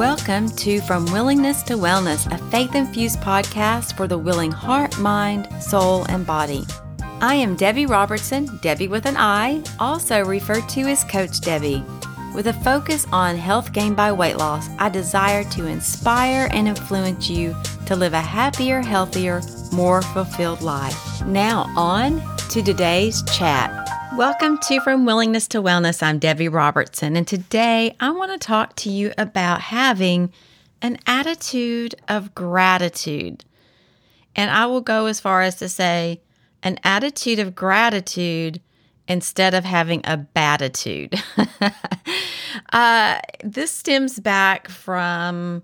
Welcome to From Willingness to Wellness, a faith infused podcast for the willing heart, mind, soul, and body. I am Debbie Robertson, Debbie with an I, also referred to as Coach Debbie. With a focus on health gained by weight loss, I desire to inspire and influence you to live a happier, healthier, more fulfilled life. Now, on to today's chat. Welcome to From Willingness to Wellness. I'm Debbie Robertson, and today I want to talk to you about having an attitude of gratitude. And I will go as far as to say an attitude of gratitude instead of having a baditude. uh, this stems back from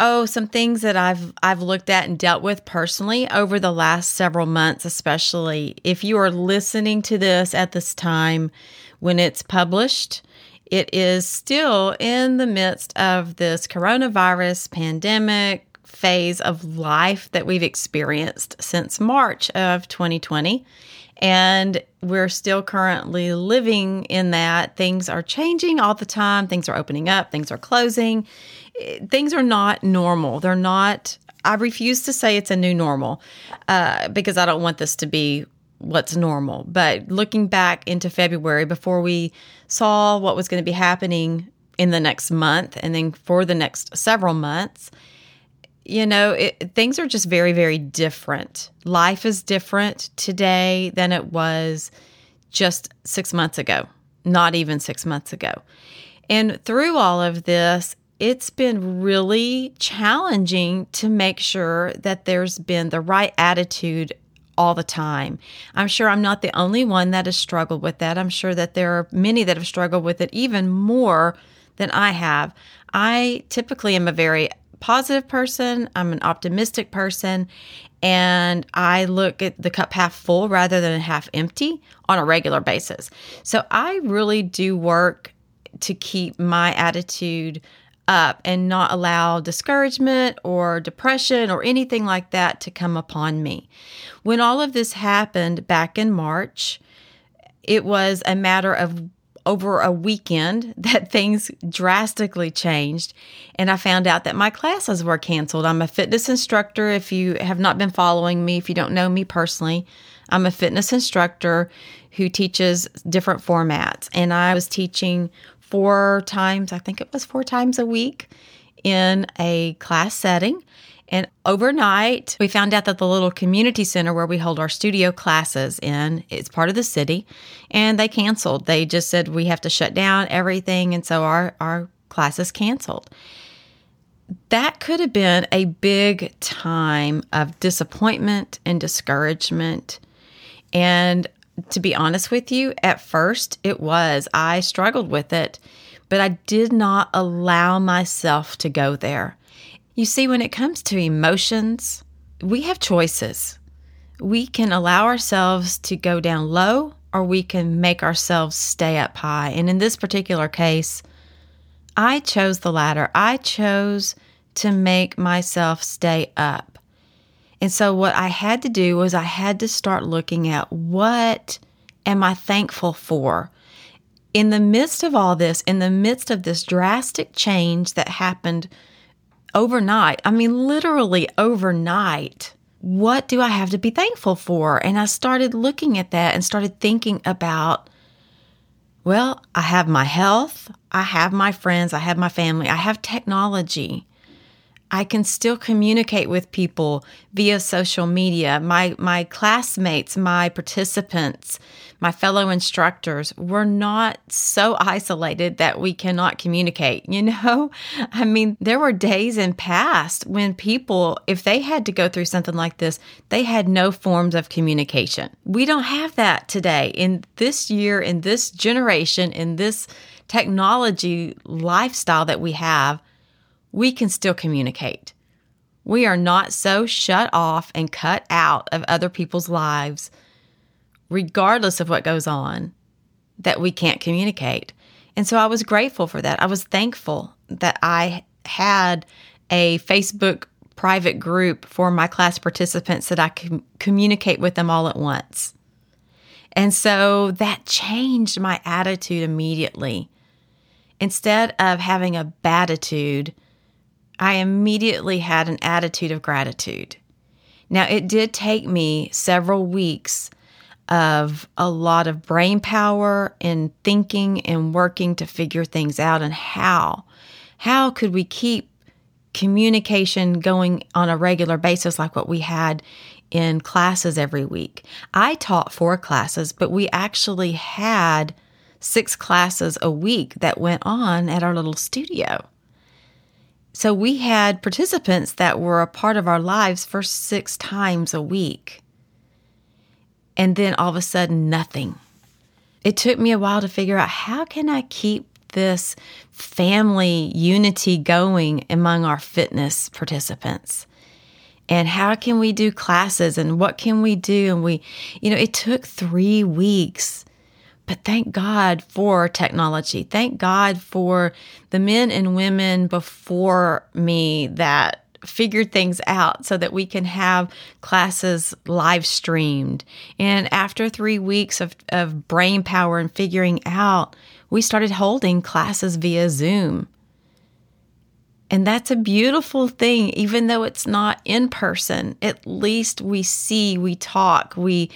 oh, some things that I've I've looked at and dealt with personally over the last several months, especially if you are listening to this at this time when it's published. It is still in the midst of this coronavirus pandemic phase of life that we've experienced since March of 2020. And we're still currently living in that. Things are changing all the time. Things are opening up, things are closing things are not normal. They're not, I refuse to say it's a new normal uh, because I don't want this to be what's normal. But looking back into February, before we saw what was going to be happening in the next month and then for the next several months, you know, it, things are just very, very different. Life is different today than it was just six months ago, not even six months ago. And through all of this, it's been really challenging to make sure that there's been the right attitude all the time. I'm sure I'm not the only one that has struggled with that. I'm sure that there are many that have struggled with it even more than I have. I typically am a very positive person, I'm an optimistic person, and I look at the cup half full rather than half empty on a regular basis. So I really do work to keep my attitude up and not allow discouragement or depression or anything like that to come upon me. When all of this happened back in March, it was a matter of over a weekend that things drastically changed and I found out that my classes were canceled. I'm a fitness instructor if you have not been following me, if you don't know me personally. I'm a fitness instructor who teaches different formats and I was teaching four times, I think it was four times a week in a class setting. And overnight, we found out that the little community center where we hold our studio classes in is part of the city, and they canceled. They just said we have to shut down everything, and so our our classes canceled. That could have been a big time of disappointment and discouragement. And to be honest with you, at first it was. I struggled with it, but I did not allow myself to go there. You see, when it comes to emotions, we have choices. We can allow ourselves to go down low or we can make ourselves stay up high. And in this particular case, I chose the latter. I chose to make myself stay up. And so what I had to do was I had to start looking at what am I thankful for? In the midst of all this, in the midst of this drastic change that happened overnight, I mean, literally overnight, what do I have to be thankful for? And I started looking at that and started thinking about, well, I have my health, I have my friends, I have my family, I have technology. I can still communicate with people via social media. My my classmates, my participants, my fellow instructors, we're not so isolated that we cannot communicate. You know, I mean, there were days in past when people, if they had to go through something like this, they had no forms of communication. We don't have that today in this year, in this generation, in this technology lifestyle that we have we can still communicate. We are not so shut off and cut out of other people's lives, regardless of what goes on, that we can't communicate. And so I was grateful for that. I was thankful that I had a Facebook private group for my class participants that I could communicate with them all at once. And so that changed my attitude immediately. instead of having a baditude, I immediately had an attitude of gratitude. Now, it did take me several weeks of a lot of brain power and thinking and working to figure things out and how. How could we keep communication going on a regular basis like what we had in classes every week? I taught four classes, but we actually had six classes a week that went on at our little studio. So we had participants that were a part of our lives for six times a week. And then all of a sudden, nothing. It took me a while to figure out how can I keep this family unity going among our fitness participants? And how can we do classes and what can we do? And we, you know, it took three weeks but thank God for technology. Thank God for the men and women before me that figured things out so that we can have classes live streamed. And after three weeks of, of brain power and figuring out, we started holding classes via Zoom. And that's a beautiful thing, even though it's not in person. At least we see, we talk, we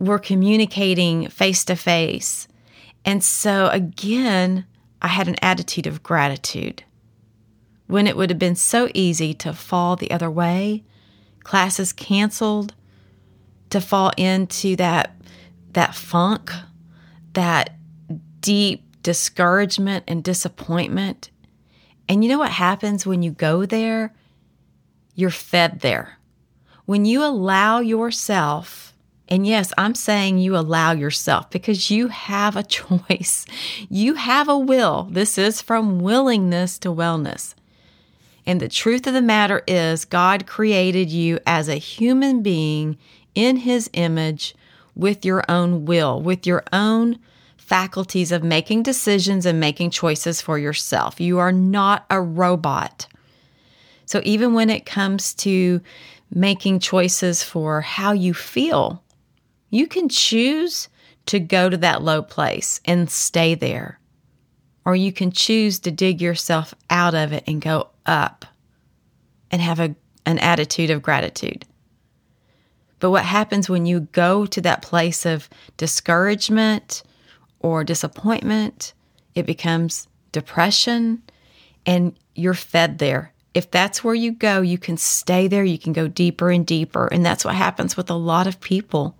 we're communicating face to face. And so, again, I had an attitude of gratitude. When it would have been so easy to fall the other way, classes canceled, to fall into that, that funk, that deep discouragement and disappointment. And you know what happens when you go there? You're fed there. When you allow yourself and yes, I'm saying you allow yourself because you have a choice. You have a will. This is from willingness to wellness. And the truth of the matter is, God created you as a human being in his image with your own will, with your own faculties of making decisions and making choices for yourself. You are not a robot. So even when it comes to making choices for how you feel, you can choose to go to that low place and stay there. Or you can choose to dig yourself out of it and go up and have a, an attitude of gratitude. But what happens when you go to that place of discouragement or disappointment? It becomes depression and you're fed there. If that's where you go, you can stay there, you can go deeper and deeper. And that's what happens with a lot of people.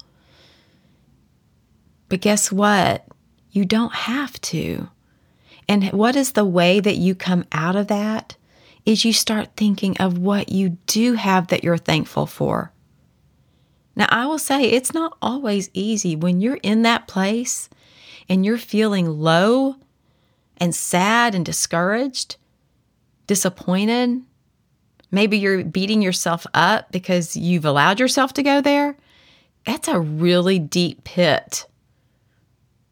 But guess what? You don't have to. And what is the way that you come out of that? Is you start thinking of what you do have that you're thankful for. Now, I will say it's not always easy when you're in that place and you're feeling low and sad and discouraged, disappointed. Maybe you're beating yourself up because you've allowed yourself to go there. That's a really deep pit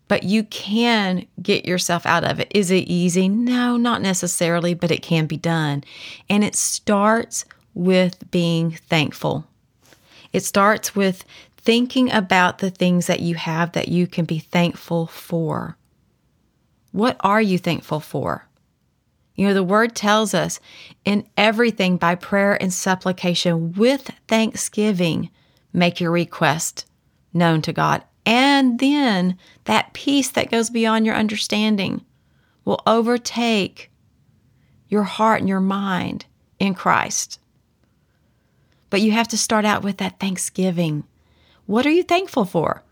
but you can get yourself out of it. Is it easy? No, not necessarily, but it can be done. And it starts with being thankful. It starts with thinking about the things that you have that you can be thankful for. What are you thankful for? You know, the word tells us in everything by prayer and supplication with thanksgiving, make your request known to God. And then that peace that goes beyond your understanding will overtake your heart and your mind in Christ. But you have to start out with that thanksgiving. What are you thankful for?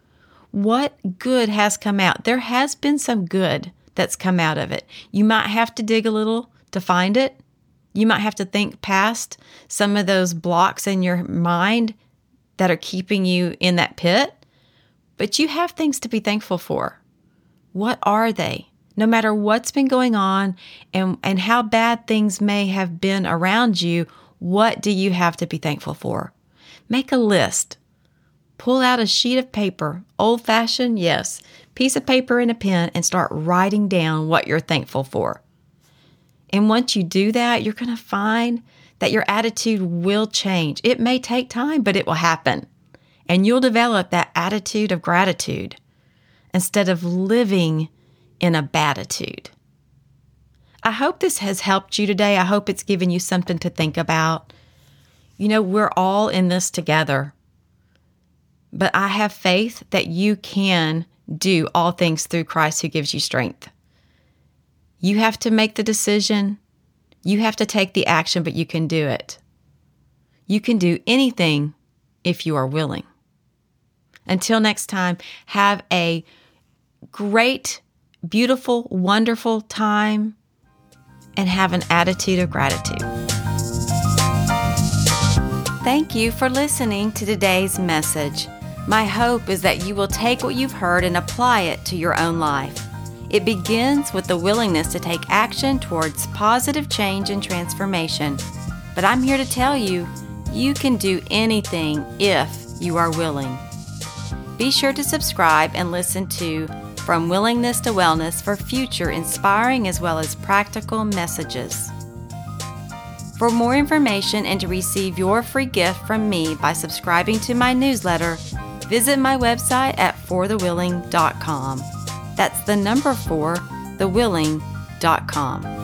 What good has come out? There has been some good that's come out of it. You might have to dig a little to find it. You might have to think past some of those blocks in your mind that are keeping you in that pit. But you have things to be thankful for. What are they? No matter what's been going on and, and how bad things may have been around you, what do you have to be thankful for? Make a list. Pull out a sheet of paper, old fashioned, yes, piece of paper and a pen, and start writing down what you're thankful for. And once you do that, you're going to find that your attitude will change. It may take time, but it will happen and you'll develop that attitude of gratitude instead of living in a baditude. I hope this has helped you today. I hope it's given you something to think about. You know, we're all in this together. But I have faith that you can do all things through Christ who gives you strength. You have to make the decision, you have to take the action, but you can do it. You can do anything if you are willing. Until next time, have a great, beautiful, wonderful time and have an attitude of gratitude. Thank you for listening to today's message. My hope is that you will take what you've heard and apply it to your own life. It begins with the willingness to take action towards positive change and transformation. But I'm here to tell you, you can do anything if you are willing. Be sure to subscribe and listen to From Willingness to Wellness for future inspiring as well as practical messages. For more information and to receive your free gift from me by subscribing to my newsletter, visit my website at 4thewilling.com. That's the number four, thewilling.com.